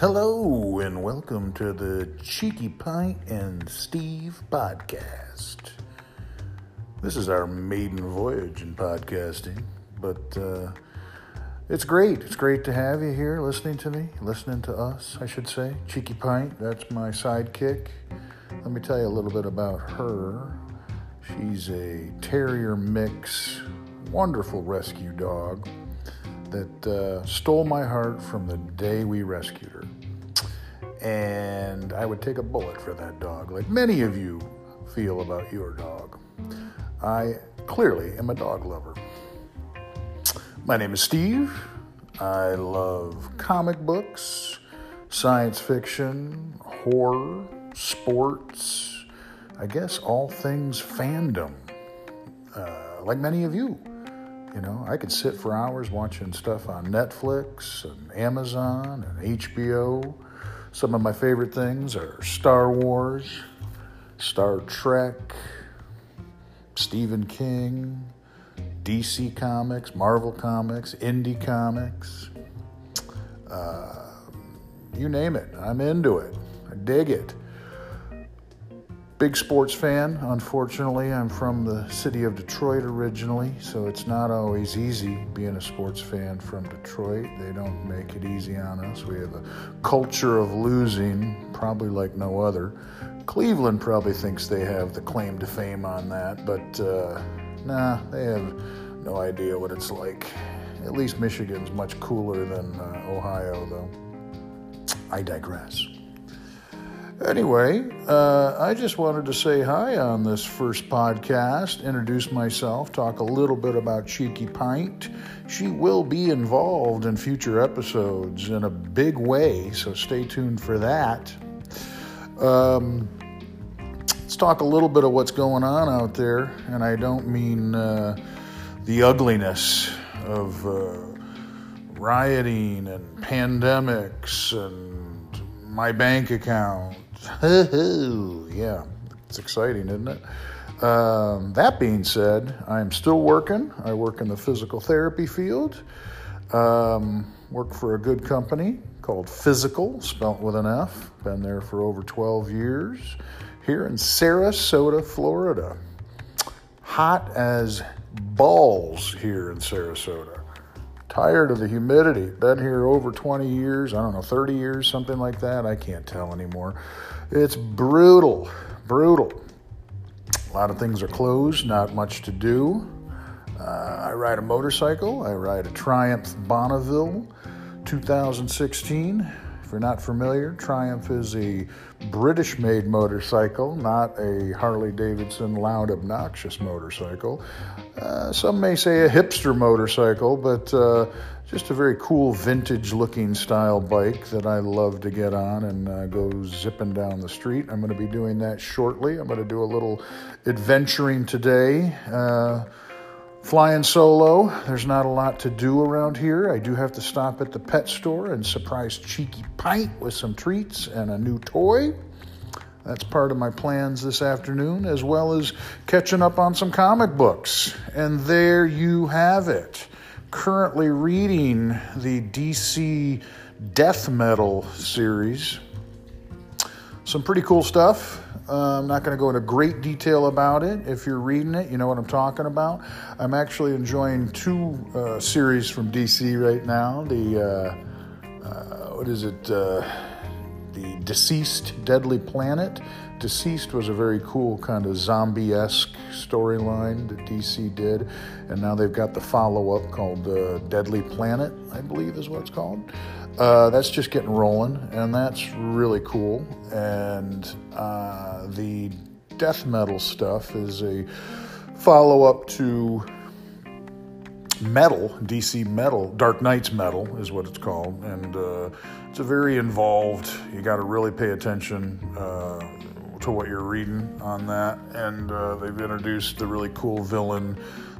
Hello, and welcome to the Cheeky Pint and Steve podcast. This is our maiden voyage in podcasting, but uh, it's great. It's great to have you here listening to me, listening to us, I should say. Cheeky Pint, that's my sidekick. Let me tell you a little bit about her. She's a terrier mix, wonderful rescue dog that uh, stole my heart from the day we rescued her. And I would take a bullet for that dog, like many of you feel about your dog. I clearly am a dog lover. My name is Steve. I love comic books, science fiction, horror, sports, I guess all things fandom, uh, like many of you. You know, I could sit for hours watching stuff on Netflix and Amazon and HBO. Some of my favorite things are Star Wars, Star Trek, Stephen King, DC Comics, Marvel Comics, Indie Comics. Uh, you name it, I'm into it. I dig it big sports fan. Unfortunately, I'm from the city of Detroit originally, so it's not always easy being a sports fan from Detroit. They don't make it easy on us. We have a culture of losing, probably like no other. Cleveland probably thinks they have the claim to fame on that, but uh, nah, they have no idea what it's like. At least Michigan's much cooler than uh, Ohio, though. I digress. Anyway, uh, I just wanted to say hi on this first podcast, introduce myself, talk a little bit about Cheeky Pint. She will be involved in future episodes in a big way, so stay tuned for that. Um, let's talk a little bit of what's going on out there, and I don't mean uh, the ugliness of uh, rioting and pandemics and my bank account yeah, it's exciting, isn't it? Um, that being said, I'm still working. I work in the physical therapy field. Um, work for a good company called Physical, spelt with an F. Been there for over 12 years here in Sarasota, Florida. Hot as balls here in Sarasota. Tired of the humidity. Been here over 20 years, I don't know, 30 years, something like that. I can't tell anymore. It's brutal, brutal. A lot of things are closed, not much to do. Uh, I ride a motorcycle. I ride a Triumph Bonneville 2016. You're not familiar, Triumph is a British made motorcycle, not a Harley Davidson loud, obnoxious motorcycle. Uh, some may say a hipster motorcycle, but uh, just a very cool vintage looking style bike that I love to get on and uh, go zipping down the street. I'm going to be doing that shortly. I'm going to do a little adventuring today. Flying solo, there's not a lot to do around here. I do have to stop at the pet store and surprise Cheeky Pint with some treats and a new toy. That's part of my plans this afternoon, as well as catching up on some comic books. And there you have it currently reading the DC death metal series. Some pretty cool stuff. Uh, I'm not going to go into great detail about it. If you're reading it, you know what I'm talking about. I'm actually enjoying two uh, series from DC right now. The uh, uh what is it? Uh, the DCeased Deadly Planet DCeased was a very cool kind of zombie esque storyline that DC did, and now they've got the follow up called uh, Deadly Planet, I believe is what it's called. Uh, that's just getting rolling, and that's really cool. And uh, the death metal stuff is a follow up to Metal, DC Metal, Dark Nights Metal is what it's called, and uh, it's a very involved. You got to really pay attention uh, to what you're reading on that. And uh, they've introduced the really cool villain,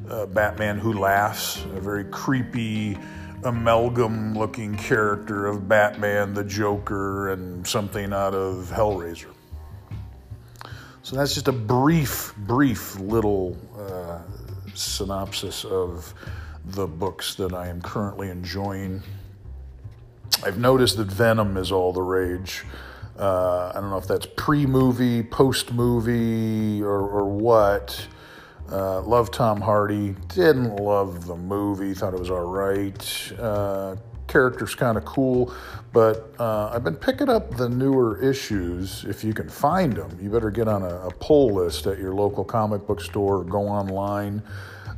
uh, Batman Who Laughs, a very creepy amalgam looking character of Batman, the Joker, and something out of Hellraiser. So that's just a brief, brief little uh, synopsis of the books that I am currently enjoying. I've noticed that Venom is all the rage. Uh, I don't know if that's pre movie, post movie, or, or what. Uh, love Tom Hardy. Didn't love the movie. Thought it was all right. Uh, character's kind of cool, but uh, I've been picking up the newer issues if you can find them. You better get on a, a pull list at your local comic book store or go online.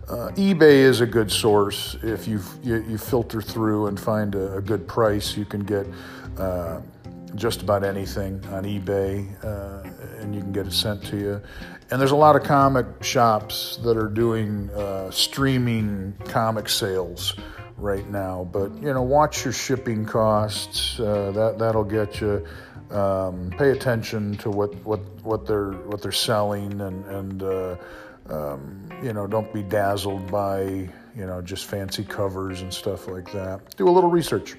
Uh, eBay is a good source. If you you filter through and find a, a good price, you can get uh, just about anything on eBay, uh, and you can get it sent to you. And there's a lot of comic shops that are doing uh, streaming comic sales right now. But you know, watch your shipping costs. Uh, that that'll get you. Um, pay attention to what, what, what they're what they're selling, and and uh, um, you know, don't be dazzled by you know just fancy covers and stuff like that. Do a little research,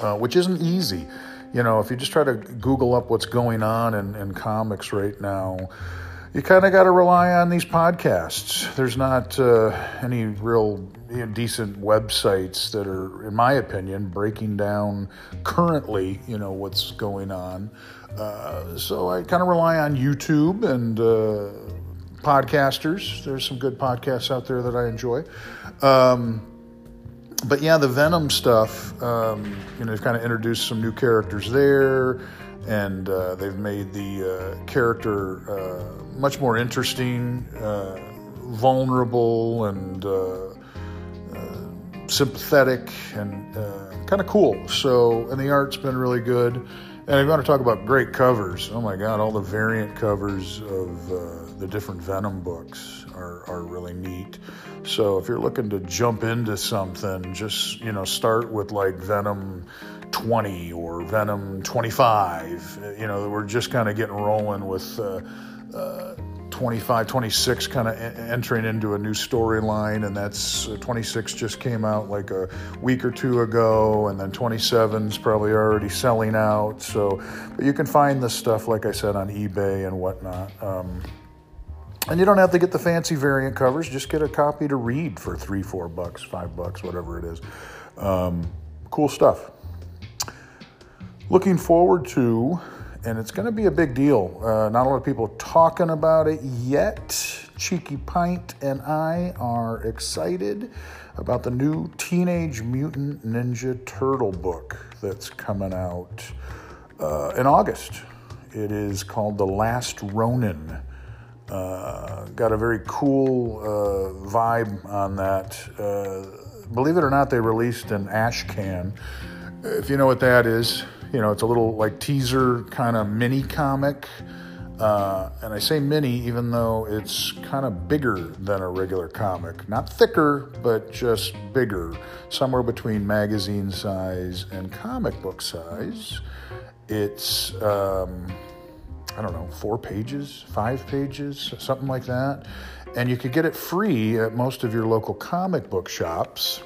uh, which isn't easy. You know, if you just try to Google up what's going on in, in comics right now, you kind of got to rely on these podcasts. There's not uh, any real you know, decent websites that are, in my opinion, breaking down currently, you know, what's going on. Uh, so I kind of rely on YouTube and uh, podcasters. There's some good podcasts out there that I enjoy. Um, but yeah, the Venom stuff, um, you know, they've kind of introduced some new characters there and uh, they've made the uh, character uh, much more interesting, uh, vulnerable, and uh, uh, sympathetic, and kind of cool. So, and the art's been really good. And you want to talk about great covers, oh my God, all the variant covers of the different Venom books are, are really neat. So if you're looking to jump into something, just you know, start with like Venom 20 or Venom 25. You know, we're just kind of getting rolling with uh, uh, 25, 26 kind of entering into a new storyline, and that's uh, 26 just came out like a week or two ago, and then 27's probably already selling out. So, but you can find this stuff, like I said, on eBay and whatnot. Um, and you don't have to get the fancy variant covers; just get a copy to read for three, four bucks, five bucks, whatever it is. Um, cool stuff looking forward to, and it's going to be a big deal. Uh, not a lot of people talking about it yet. Cheeky Pint and I are excited about the new Teenage Mutant Ninja Turtle book that's coming out uh, in August. It is called The Last Ronin. Uh, got a very cool uh, vibe on that. Uh, believe it or not, they released an ash can. If you know what that is, you know, it's a little like teaser kind of mini comic. Uh, and I say mini even though it's kind of bigger than a regular comic. Not thicker, but just bigger. Somewhere between magazine size and comic book size. It's, um, I don't know, four pages, five pages, something like that. And you could get it free at most of your local comic book shops.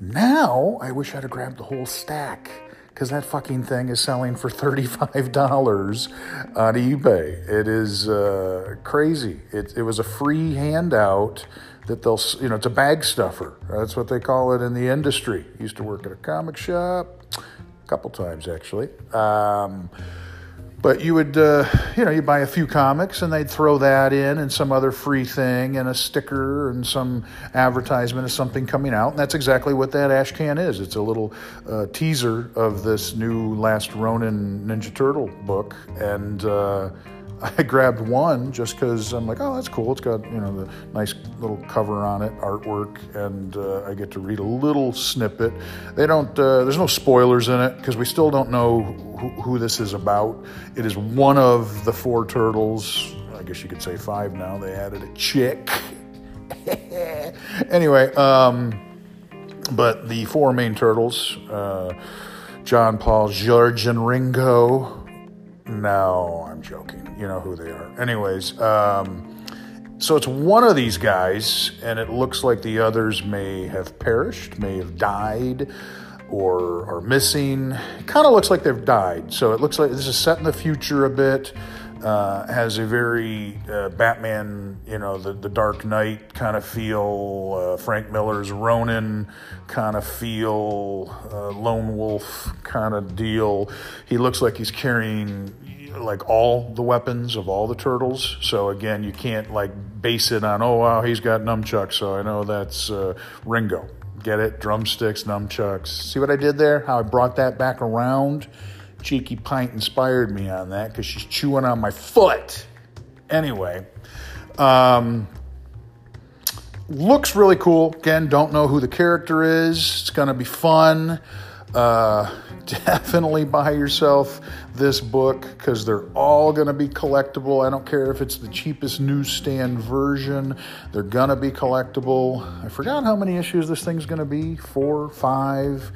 Now, I wish I'd have grabbed the whole stack because that fucking thing is selling for $35 on eBay. It is uh, crazy. It, it was a free handout that they'll, you know, it's a bag stuffer. That's what they call it in the industry. Used to work at a comic shop a couple times actually. Um, but you would, uh, you know, you buy a few comics and they'd throw that in and some other free thing and a sticker and some advertisement of something coming out. And that's exactly what that ash can is. It's a little uh, teaser of this new Last Ronin Ninja Turtle book. And, uh, I grabbed one just because I'm like, oh, that's cool. It's got you know the nice little cover on it, artwork, and uh, I get to read a little snippet. They don't. Uh, there's no spoilers in it because we still don't know who, who, this is about. It is one of the four turtles. I guess you could say five now. They added a chick. anyway, um, but the four main turtles. Uh, John Paul, George, and Ringo no, I'm joking. You know who they are. Anyways, um, so it's one of these guys, and it looks like the others may have perished, may have died, or are missing. Kind of looks like they've died. So it looks like this is set in the future a bit. Uh, has a very uh, Batman, you know, the, the Dark Knight kind of feel, uh, Frank Miller's Ronin kind of feel, uh, Lone Wolf kind of deal. He looks like he's carrying like all the weapons of all the turtles. So again, you can't like base it on, oh wow, he's got nunchucks, so I know that's uh, Ringo. Get it? Drumsticks, nunchucks. See what I did there? How I brought that back around? Cheeky Pint inspired me on that because she's chewing on my foot. Anyway, um, looks really cool. Again, don't know who the character is. It's going to be fun. Uh, definitely buy yourself this book because they're all going to be collectible. I don't care if it's the cheapest newsstand version, they're going to be collectible. I forgot how many issues this thing's going to be four, five,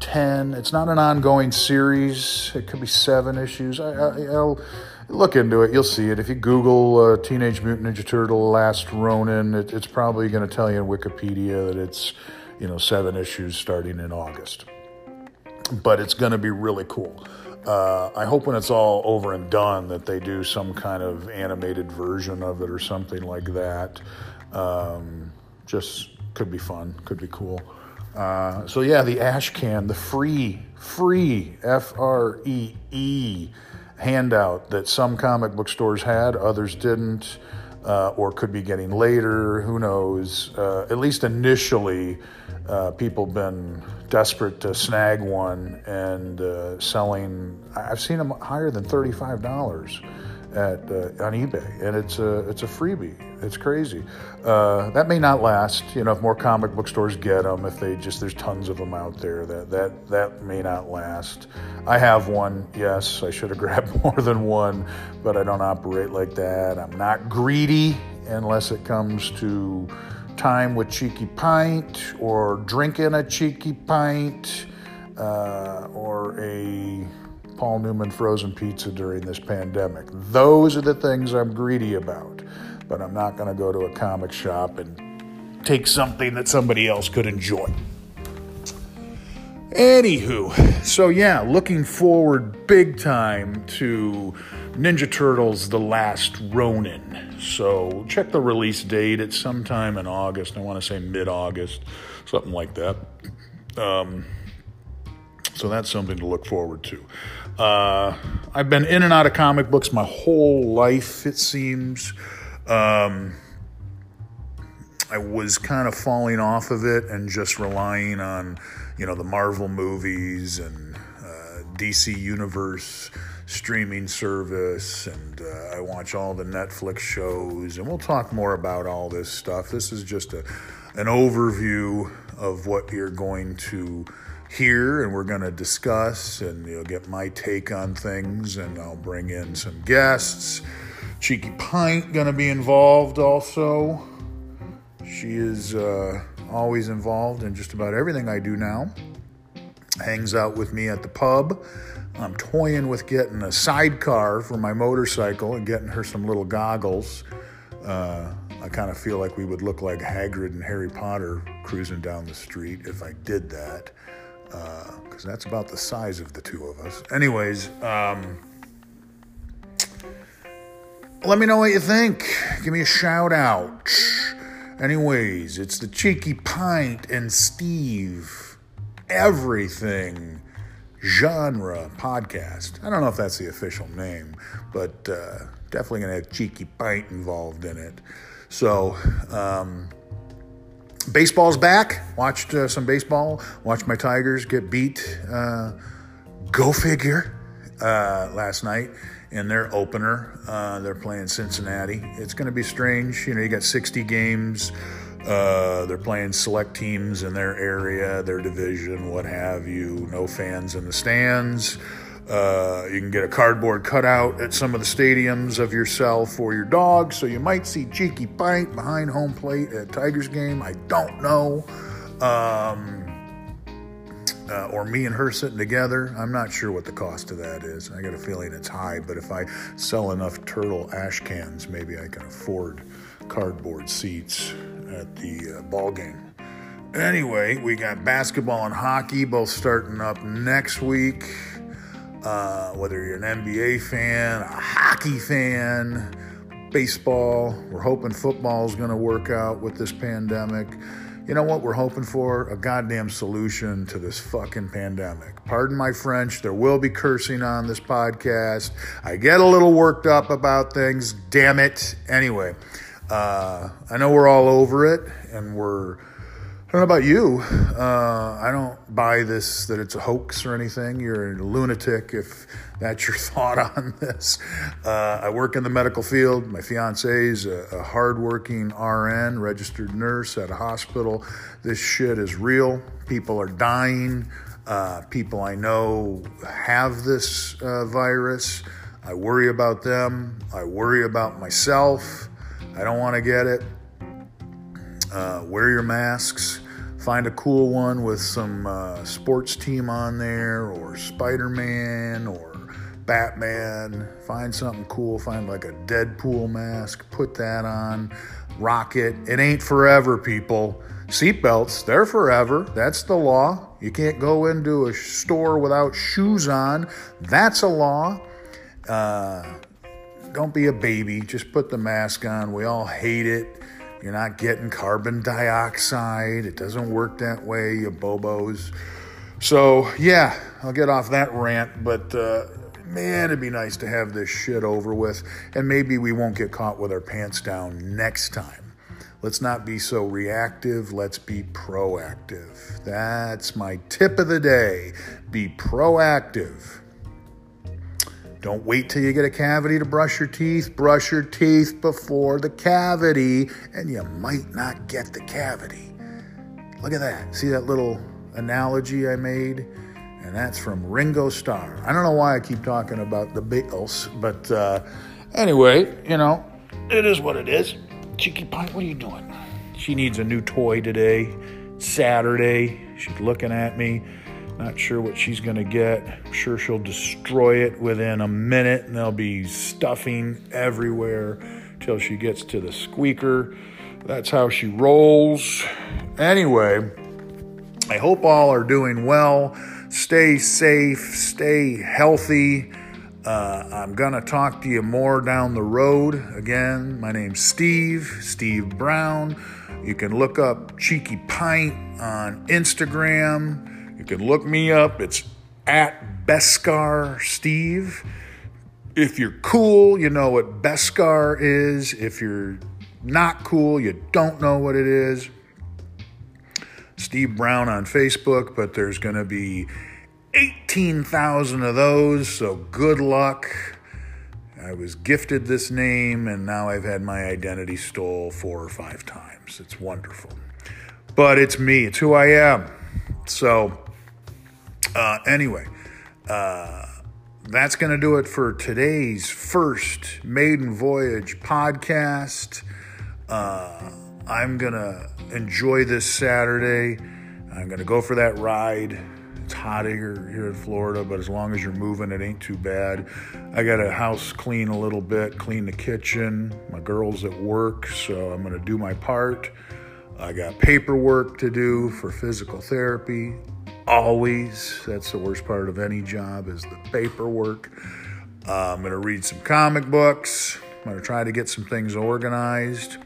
ten. It's not an ongoing series, it could be seven issues. I, will look into it, you'll see it. If you Google uh, Teenage Mutant Ninja Turtle Last Ronin, it, it's probably going to tell you in Wikipedia that it's you know seven issues starting in August but it's going to be really cool. Uh, I hope when it's all over and done that they do some kind of animated version of it or something like that. Um, just could be fun, could be cool. Uh, so yeah, the ash can, the free, free F R E E handout that some comic book stores had, others didn't, uh, or could be getting later. Who knows? Uh, at least initially, uh, people been desperate to snag one and uh, selling. I've seen them higher than thirty-five dollars at uh, on eBay, and it's a it's a freebie. It's crazy. Uh, that may not last. You know, if more comic book stores get them, if they just there's tons of them out there, that that that may not last. I have one. Yes, I should have grabbed more than one, but I don't operate like that. I'm not greedy unless it comes to time with Cheeky Pint or drinking a Cheeky Pint uh, or a Paul Newman frozen pizza during this pandemic. Those are the things I'm greedy about. But I'm not going to go to a comic shop and take something that somebody else could enjoy. Anywho, so yeah, looking forward big time to Ninja Turtles The Last Ronin. So check the release date. It's sometime in August. I want to say mid August, something like that. Um, so that's something to look forward to. Uh, I've been in and out of comic books my whole life, it seems. Um, I was kind of falling off of it and just relying on, you know, the Marvel movies and uh, DC Universe streaming service, and uh, I watch all the Netflix shows, and we'll talk more about all this stuff. This is just a an overview of what you're going to hear, and we're going to discuss, and you'll get my take on things, and I'll bring in some guests. Cheeky Pint going to be involved also. She is uh, always involved in just about everything I do now. Hangs out with me at the pub. I'm toying with getting a sidecar for my motorcycle and getting her some little goggles. Uh, I kind of feel like we would look like Hagrid and Harry Potter cruising down the street if I did that, because uh, that's about the size of the two of us. Anyways, um, let me know what you think. Give me a shout out. Anyways, it's the Cheeky Pint and Steve Everything Genre Podcast. I don't know if that's the official name, but uh, definitely going to have Cheeky Pint involved in it. So, um, baseball's back. Watched uh, some baseball. Watched my Tigers get beat. Uh, go figure. Uh, last night in their opener. Uh, they're playing Cincinnati. It's going to be strange. You know, you got 60 games. Uh, they're playing select teams in their area, their division, what have you. No fans in the stands. Uh, you can get a cardboard cutout at some of the stadiums of yourself or your dog, so you might see Cheeky Pint behind home plate at Tigers game. I don't know. Um, uh, or me and her sitting together. I'm not sure what the cost of that is. I got a feeling it's high, but if I sell enough turtle ash cans, maybe I can afford cardboard seats at the uh, ball game. Anyway, we got basketball and hockey both starting up next week. Uh, whether you're an NBA fan, a hockey fan, baseball, we're hoping football is going to work out with this pandemic. You know what we're hoping for? A goddamn solution to this fucking pandemic. Pardon my French, there will be cursing on this podcast. I get a little worked up about things, damn it. Anyway, uh, I know we're all over it and we're I don't know about you. Uh, I don't buy this that it's a hoax or anything. You're a lunatic if that's your thought on this. Uh, I work in the medical field. My fiance is a, a hardworking RN, registered nurse at a hospital. This shit is real. People are dying. Uh, people I know have this uh, virus. I worry about them. I worry about myself. I don't want to get it. Uh, wear your masks. Find a cool one with some uh, sports team on there, or Spider Man, or Batman. Find something cool. Find like a Deadpool mask. Put that on. Rock it. It ain't forever, people. Seatbelts, they're forever. That's the law. You can't go into a store without shoes on. That's a law. Uh, don't be a baby. Just put the mask on. We all hate it. You're not getting carbon dioxide. It doesn't work that way, you bobos. So, yeah, I'll get off that rant, but uh, man, it'd be nice to have this shit over with. And maybe we won't get caught with our pants down next time. Let's not be so reactive. Let's be proactive. That's my tip of the day. Be proactive. Don't wait till you get a cavity to brush your teeth. Brush your teeth before the cavity, and you might not get the cavity. Look at that. See that little analogy I made? And that's from Ringo Starr. I don't know why I keep talking about the Beatles, but uh, anyway, you know, it is what it is. Cheeky Pint, what are you doing? She needs a new toy today. Saturday. She's looking at me. Not sure what she's going to get. I'm sure she'll destroy it within a minute, and there'll be stuffing everywhere till she gets to the squeaker. That's how she rolls. Anyway, I hope all are doing well. Stay safe, stay healthy. Uh, I'm going to talk to you more down the road. Again, my name's Steve, Steve Brown. You can look up Cheeky Pint on Instagram. You can look me up. It's at Beskar Steve. If you're cool, you know what Beskar is. If you're not cool, you don't know what it is. Steve Brown on Facebook, but there's going to be 18,000 of those, so good luck. I was gifted this name, and now I've had my identity stole four or five times. It's wonderful. But it's me, it's who I am. So, uh, anyway, uh, that's going to do it for today's first maiden voyage podcast. Uh, I'm going to enjoy this Saturday. I'm going to go for that ride. It's hot here, here in Florida, but as long as you're moving, it ain't too bad. I got a house clean a little bit, clean the kitchen. My girl's at work, so I'm going to do my part. I got paperwork to do for physical therapy always. That's the worst part of any job is the paperwork. Uh, I'm going to read some comic books. I'm going to try to get some things organized.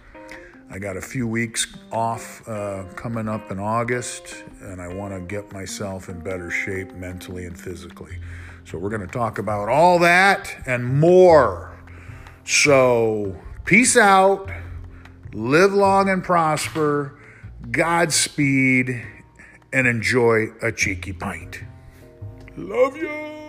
I got a few weeks off uh, coming up in August, and I want to get myself in better shape mentally and physically. So, we're going to talk about all that and more. So, peace out, live long and prosper, Godspeed, and enjoy a cheeky pint. Love you.